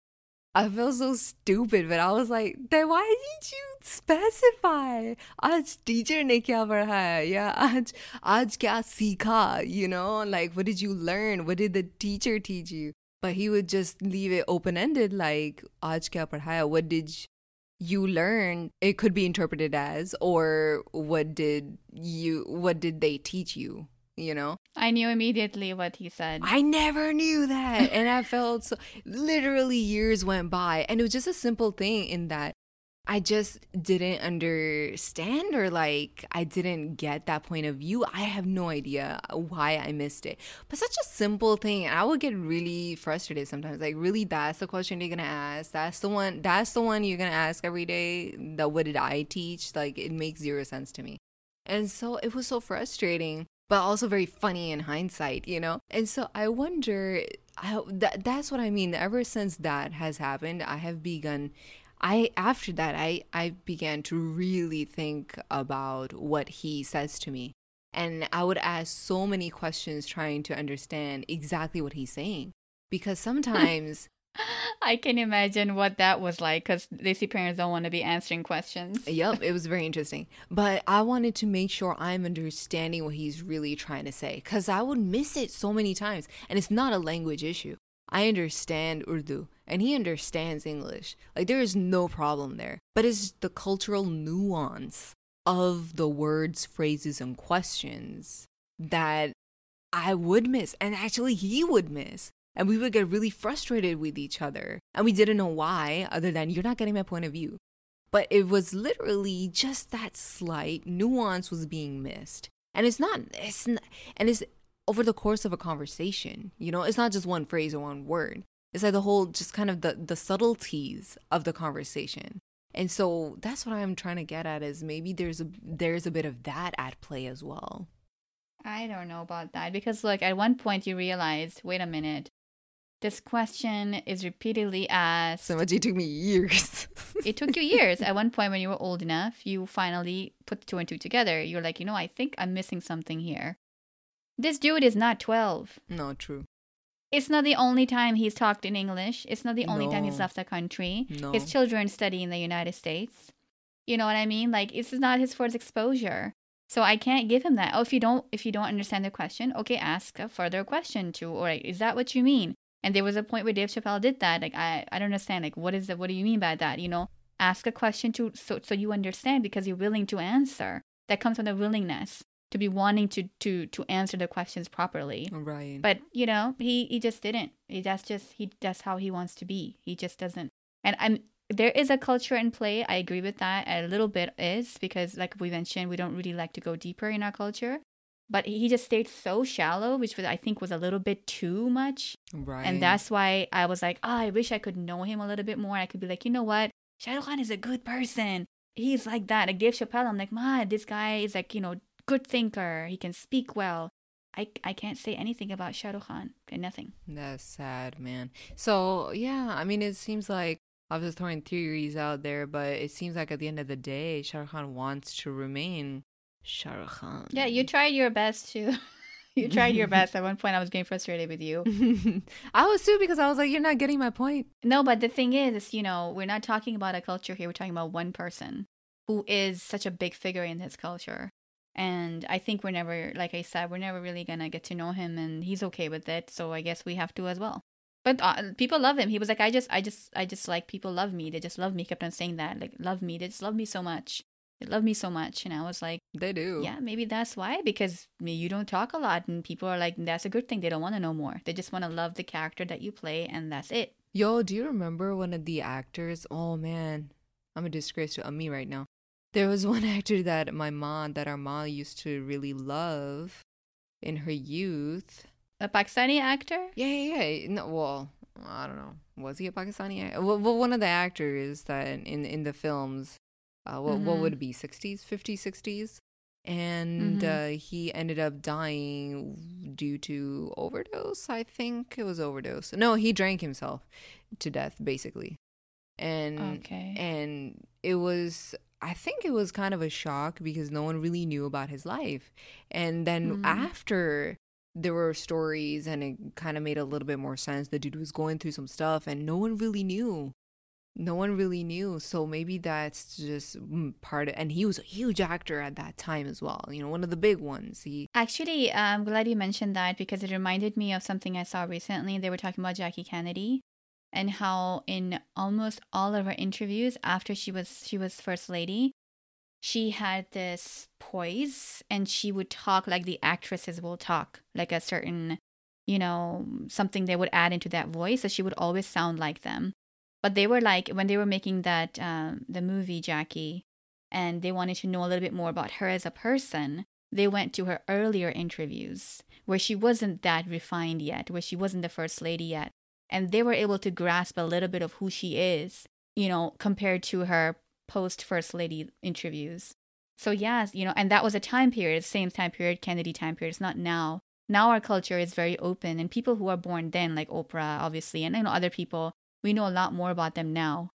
i felt so stupid but i was like then why didn't you specify? aaj teacher ne kya padhaya yeah aaj aaj kya sikha you know like what did you learn? What did the teacher teach you? but he would just leave it open ended like aaj kya padhaya? What did you learn? It could be interpreted as or what did you what did they teach you you know? I knew immediately what he said. I never knew that and i felt so literally years went by and it was just a simple thing in that I just didn't understand or like I didn't get that point of view. I have no idea why I missed it. But such a simple thing. I would get really frustrated sometimes. Like, really, that's the question you're gonna ask. That's the one that's the one you're gonna ask every day. That what did I teach? Like it makes zero sense to me. And so it was so frustrating, but also very funny in hindsight, you know? And so I wonder, I, that, that's what I mean. Ever since that has happened, I have begun. I after that I I began to really think about what he says to me. And I would ask so many questions trying to understand exactly what he's saying. Because sometimes I can imagine what that was like because Desi parents don't want to be answering questions. Yep, it was very interesting. But I wanted to make sure I'm understanding what he's really trying to say because I would miss it so many times. And it's not a language issue. I understand Urdu and he understands English. Like, there is no problem there. But it's the cultural nuance of the words, phrases, and questions that I would miss. And actually, he would miss. And we would get really frustrated with each other. And we didn't know why, other than you're not getting my point of view. But it was literally just that slight nuance was being missed. And it's not, it's not, and it's over the course of a conversation, you know, it's not just one phrase or one word. It's like the whole, just kind of the, the subtleties of the conversation. And so that's what I'm trying to get at is maybe there's a there's a bit of that at play as well. I don't know about that because, like, at one point you realized, wait a minute, this question is repeatedly asked. So much it took me years. it took you years. At one point, when you were old enough, you finally put two and two together. You're like, you know, I think I'm missing something here. This dude is not 12. no, true. It's not the only time he's talked in English. It's not the only time he's left the country. No. His children study in the United States. You know what I mean? Like it's not his first exposure. So I can't give him that. Oh, if you don't if you don't understand the question, okay, ask a further question to or like, is that what you mean? And there was a point where Dave Chappelle did that. Like I, I don't understand. Like what is that? What do you mean by that? You know, ask a question to so so you understand because you're willing to answer. That comes from the willingness to be wanting to to to answer the questions properly. Right. But you know, he he just didn't. He, that's just he. That's how he wants to be. He just doesn't. And I'm there is a culture in play. I agree with that. A little bit is because, like we mentioned, we don't really like to go deeper in our culture. But he just stayed so shallow, which was I think was a little bit too much. right. And that's why I was like, oh, I wish I could know him a little bit more. I could be like, you know what? Shah Rukh Khan is a good person. He's like that. Like Dave Chappelle, I'm like, man, this guy is like, you know, good thinker. He can speak well. I, I can't say anything about Shah Rukh Khan. Nothing. That's sad, man. So yeah, I mean, it seems like I was throwing theories out there, but it seems like at the end of the day, Shah Rukh Khan wants to remain Shah Rukh Khan. Yeah, you tried your best to. you tried your best. At one point, I was getting frustrated with you. I was too because I was like, "You're not getting my point." No, but the thing is, you know, we're not talking about a culture here. We're talking about one person who is such a big figure in this culture. And I think we're never, like I said, we're never really gonna get to know him, and he's okay with it. So I guess we have to as well. But uh, people love him. He was like, I just, I just, I just like people love me. They just love me. He kept on saying that, like, love me. They just love me so much. They love me so much. And I was like, They do. yeah, maybe that's why. Because you don't talk a lot, and people are like, that's a good thing. They don't want to know more. They just want to love the character that you play, and that's it. Yo, do you remember one of the actors? Oh man, I'm a disgrace to me right now. There was one actor that my mom, that our mom used to really love in her youth. A Pakistani actor. Yeah, yeah, yeah. No, well, I don't know. Was he a Pakistani? act- Well, well one of the actors that in in the films, uh, what what Mhm. would it be? 60s, 50s, 60s, and Mhm. uh, he ended up dying due to overdose. I think it was overdose. No, he drank himself to death, basically, and Okay. and it was i think it was kind of a shock because no one really knew about his life. And then Mm. after there were stories and it kind of made a little bit more sense the dude was going through some stuff and no one really knew. No one really knew. So maybe that's just mm, part of and he was a huge actor at that time as well you know one of the big ones. He Actually, I'm glad you mentioned that because it reminded me of something I saw recently. They were talking about Jackie Kennedy and how in almost all of her interviews after she was she was first lady, she had this poise and she would talk like the actresses will talk, like a certain, you know, something they would add into that voice. So she would always sound like them. But they were like when they were making that um, the movie Jackie, and they wanted to know a little bit more about her as a person they went to her earlier interviews where she wasn't that refined yet, where she wasn't the first lady yet. And they were able to grasp a little bit of who she is, you know, compared to her post first lady interviews. So, yes, you know, and that was a time period, same time period, Kennedy time period. It's not now. Now our culture is very open, and people who are born then, like Oprah, obviously, and you know, other people, we know a lot more about them now.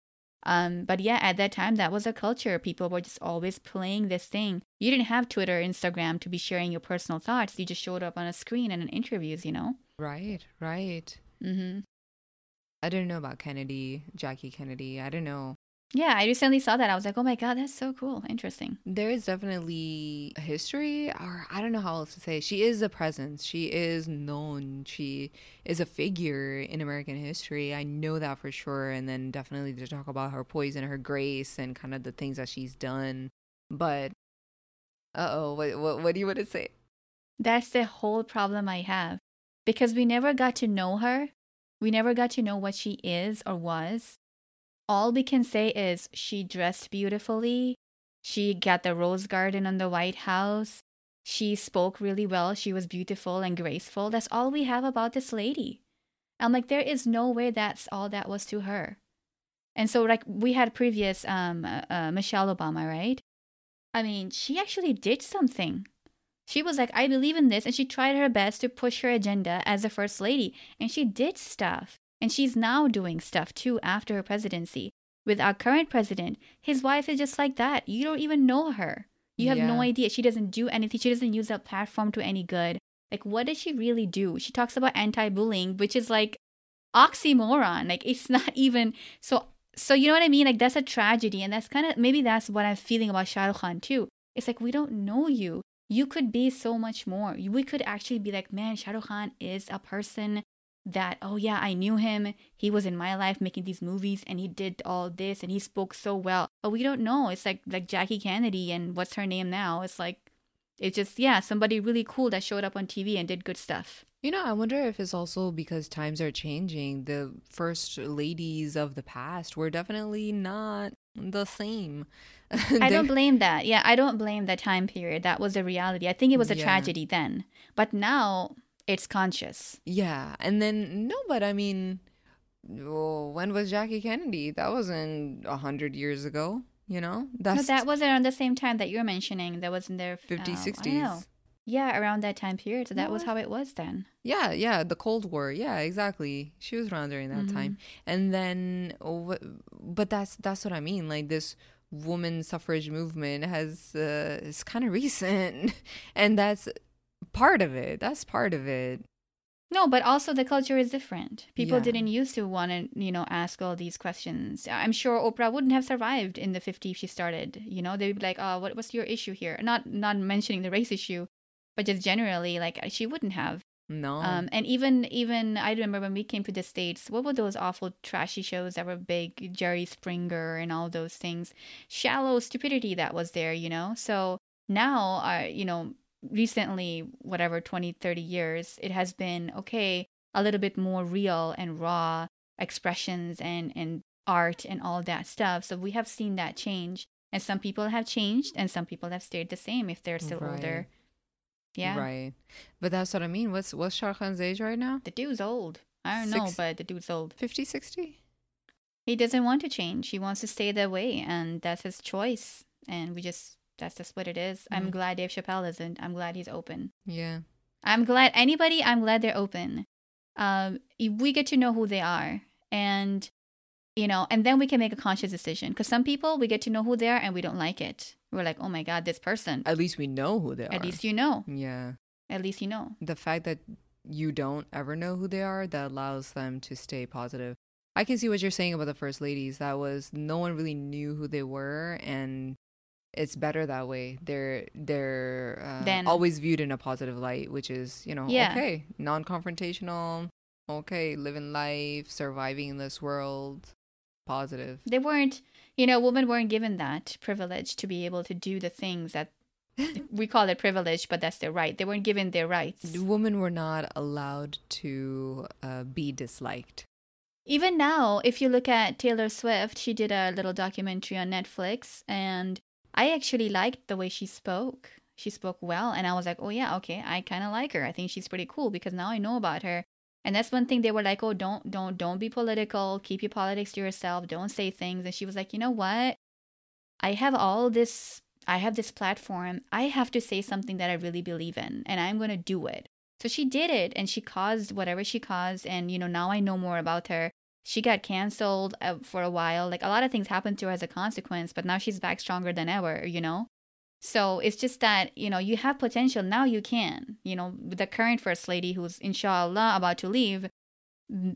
Um, but yeah, at that time, that was a culture. People were just always playing this thing. You didn't have Twitter, Instagram to be sharing your personal thoughts. You just showed up on a screen and in interviews, you know? right right Mm-hmm. I didn't know about kennedy jackie kennedy i didn't know Yeah, I recently saw that. I was like, oh my God, that's so cool. Interesting. There is definitely a history, or I don't know how else to say. She is a presence. She is known. She is a figure in American history. I know that for sure. And then definitely to talk about her poise and her grace and kind of the things that she's done. But, uh oh, what, what, what do you want to say? That's the whole problem I have. Because we never got to know her. We never got to know what she is or was. All we can say is she dressed beautifully. She got the rose garden on the White House. She spoke really well. She was beautiful and graceful. That's all we have about this lady. I'm like, there is no way that's all that was to her. And so, like, we had previous um, uh, uh, Michelle Obama, right? I mean, she actually did something. She was like, I believe in this. And she tried her best to push her agenda as a first lady. And she did stuff. And she's now doing stuff too after her presidency. With our current president, his wife is just like that. You don't even know her. You have no idea. She doesn't do anything. She doesn't use that platform to any good. Like, what does she really do? She talks about anti bullying, which is like oxymoron. Like, it's not even so. So, you know what I mean? Like, that's a tragedy. And that's kind of maybe that's what I'm feeling about Shah Rukh Khan too. It's like, we don't know you. You could be so much more. We could actually be like, man, Shah Rukh Khan is a person that, oh yeah, I knew him. He was in my life making these movies and he did all this and he spoke so well. But we don't know. It's like like Jackie Kennedy and what's her name now? It's like it's just yeah, somebody really cool that showed up on TV and did good stuff. You know, I wonder if it's also because times are changing. The first ladies of the past were definitely not the same. I don't blame that. Yeah, I don't blame the time period. That was a reality. I think it was a Yeah. tragedy then. But now it's conscious. Yeah, and then no, but I mean, well, when was Jackie Kennedy? That wasn't a hundred years ago. You know, But that's that was around the same time that you're mentioning. That was in their 50s, uh, I 60s. Yeah, around that time period. So that was how it was then. Yeah, yeah, the Cold War. Yeah, exactly. She was around during that time, and then, oh, but that's that's what I mean. Like this woman suffrage movement has uh, is kind of recent, and that's part of it. That's part of it. No, but also the culture is different. People Yeah. didn't used to want to, you know, ask all these questions. I'm sure Oprah wouldn't have survived in the 50s she started. You know, they'd be like, "Oh, what what's your issue here?" Not not mentioning the race issue, but just generally, like she wouldn't have. No, Um, and even even I remember when we came to the states, what were those awful trashy shows that were big, Jerry Springer and all those things, shallow stupidity that was there, you know. So now, uh, you know, recently, whatever 20, 30 years, it has been okay, a little bit more real and raw expressions and and art and all that stuff. So we have seen that change, and some people have changed, and some people have stayed the same if they're still Right. older. Yeah. right. But that's what I mean. What's what's Shah Khan's age right now? The dude's old. I don't know, but the dude's old. 50, 60? He doesn't want to change. He wants to stay that way, and that's his choice. And we just that's just what it is. I'm Mhm. glad Dave Chappelle isn't. I'm glad he's open. Yeah. I'm glad anybody. I'm glad they're open. Um, we get to know who they are, and you know, and then we can make a conscious decision. Because some people, we get to know who they are, and we don't like it. We're like, oh my god, this person. At least we know who they are. At least you know. Yeah. At least you know. the fact that you don't ever know who they are that allows them to stay positive i can see what you're saying about the first ladies that was no one really knew who they were and it's better that way they're they're uh, Then- always viewed in a positive light which is you know Yeah. okay non-confrontational okay living life surviving in this world positive They weren't, you know, women weren't given that privilege to be able to do the things that we call it privilege, but that's their right. They weren't given their rights. women were not allowed to uh, be disliked Even now, if you look at Taylor Swift, she did a little documentary on Netflix, and I actually liked the way she spoke. She spoke well, and I was like, oh, yeah, okay, I kind of like her. I think she's pretty cool because now I know about her. And that's one thing they were like, oh, don't, don't, don't be political. Keep your politics to yourself. Don't say things. And she was like, you know what? I have all this, I have this platform. I have to say something that I really believe in, and I'm going to do it. So she did it and she caused whatever she caused. And, you know, now I know more about her. She got canceled uh, for a while. Like a lot of things happened to her as a consequence, but now she's back stronger than ever, you know? So it's just that, you know, you have potential. Now you can. You know, the current first lady who's inshallah about to leave,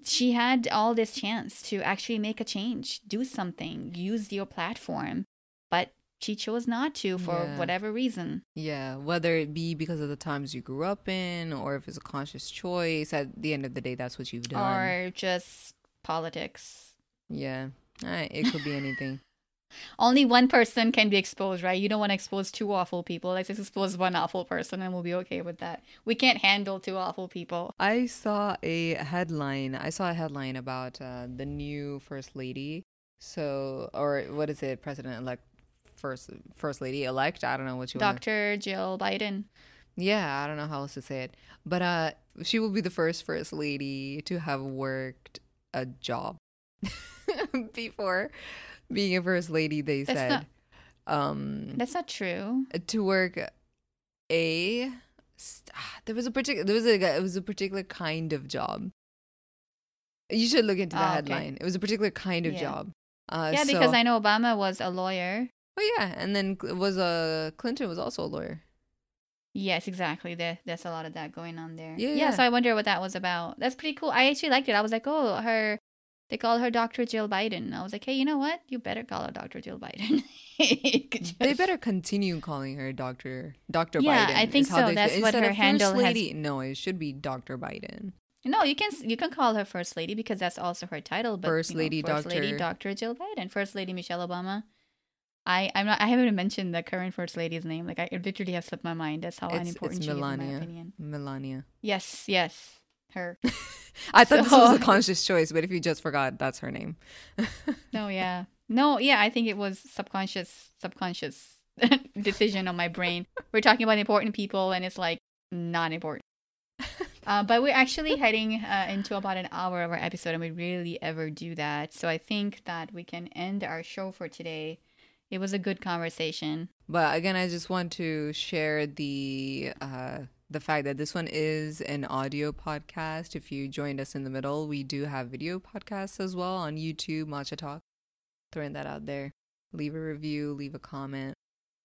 she had all this chance to actually make a change, do something, use your platform. But she chose not to for Yeah. whatever reason. Yeah, whether it be because of the times you grew up in or if it's a conscious choice, at the end of the day, that's what you've done. Or just politics. yeah, Eh, it could be anything. Only one person can be exposed, right? You don't want to expose two awful people. Let's just expose one awful person and we'll be okay with that. We can't handle two awful people. I saw a headline. I saw a headline about uh, the new first lady. So, or what is it, president elect, first first lady elect? I don't know what you want. Dr. Jill Biden. Yeah, I don't know how else to say it. But uh, she will be the first first lady to have worked a job before being a first lady. They That's said not- um, That's not true. to work a ah, there was a particular there was a it was a particular kind of job. You should look into the Oh, okay. headline. It was a particular kind of Yeah. job. Uh, yeah, because so- I know Obama was a lawyer. Oh yeah, and then was uh Clinton was also a lawyer. Yes, exactly. There, there's a lot of that going on there. Yeah, yeah. yeah. So I wonder what that was about. That's pretty cool. I actually liked it. I was like, oh, her. They call her Dr. Jill Biden. I was like, hey, you know what? You better call her Dr. Jill Biden. Could They better continue calling her Doctor Doctor Yeah, Biden. I think so. they That's what her handle First has- lady, No, it should be Doctor Biden. No, you can you can call her First Lady because that's also her title. But First you know, Lady First Lady Dr. Dr. Jill Biden, First Lady Michelle Obama. I I'm not I haven't mentioned the current First Lady's name. Like I literally have slipped my mind. That's how It's, unimportant it's she is in my Melania. opinion. Melania. Yes, yes, her. I thought this was a conscious choice, but if you just forgot, that's her name. No, yeah, no, yeah. I think it was subconscious, subconscious decision on my brain. We're talking about important people, and it's like not important. Uh, but we're actually heading uh, into about an hour of our episode, and we really ever do that. So I think that we can end our show for today. it was a good conversation. But again, I just want to share the uh, the fact that this one is an audio podcast. If you joined us in the middle, we do have video podcasts as well on YouTube, Matcha Talk. Throwing that out there. Leave a review, leave a comment.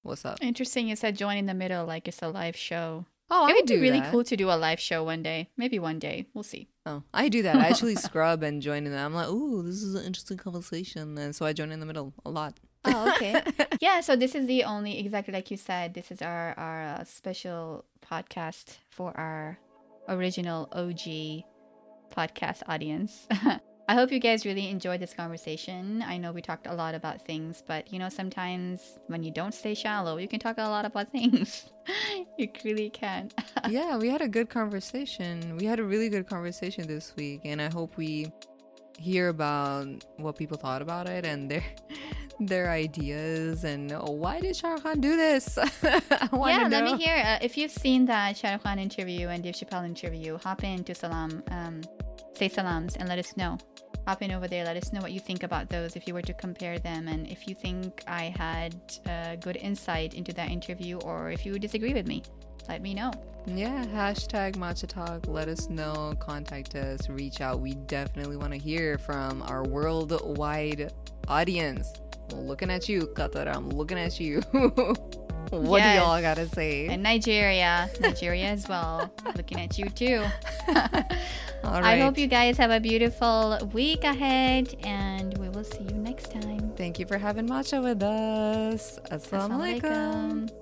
What's up? Interesting. You said join in the middle like it's a live show. Oh, it I would do be really that. cool to do a live show one day. Maybe one day. We'll see. Oh, I do that. I actually scrub and join in. I'm like, ooh, this is an interesting conversation, and so I join in the middle a lot. Oh, okay. yeah, so this is the only exactly like you said. This is our our uh, special podcast for our original OG podcast audience. I hope you guys really enjoyed this conversation. I know we talked a lot about things, but you know, sometimes when you don't stay shallow, you can talk a lot about things. you really can. yeah, we had a good conversation. We had a really good conversation this week, and I hope we hear about what people thought about it and their their ideas and why did Shah Rukh Khan do this? Yeah, let me hear. Uh, if you've seen that Shah Rukh Khan interview and Dave Chappelle interview, hop into Salam, um, say salams, and let us know. Hop in over there. Let us know what you think about those. If you were to compare them, and if you think I had uh, good insight into that interview, or if you disagree with me, let me know. Yeah, hashtag Matcha Talk. Let us know. Contact us. Reach out. We definitely want to hear from our worldwide audience. Looking at you, Qatar. I'm looking at you. what Yes. do y'all gotta say? And Nigeria, Nigeria as well. Looking at you too. All I hope you guys have a beautiful week ahead, and we will see you next time. Thank you for having matcha with us. Assalamu alaikum. Assalamualaikum.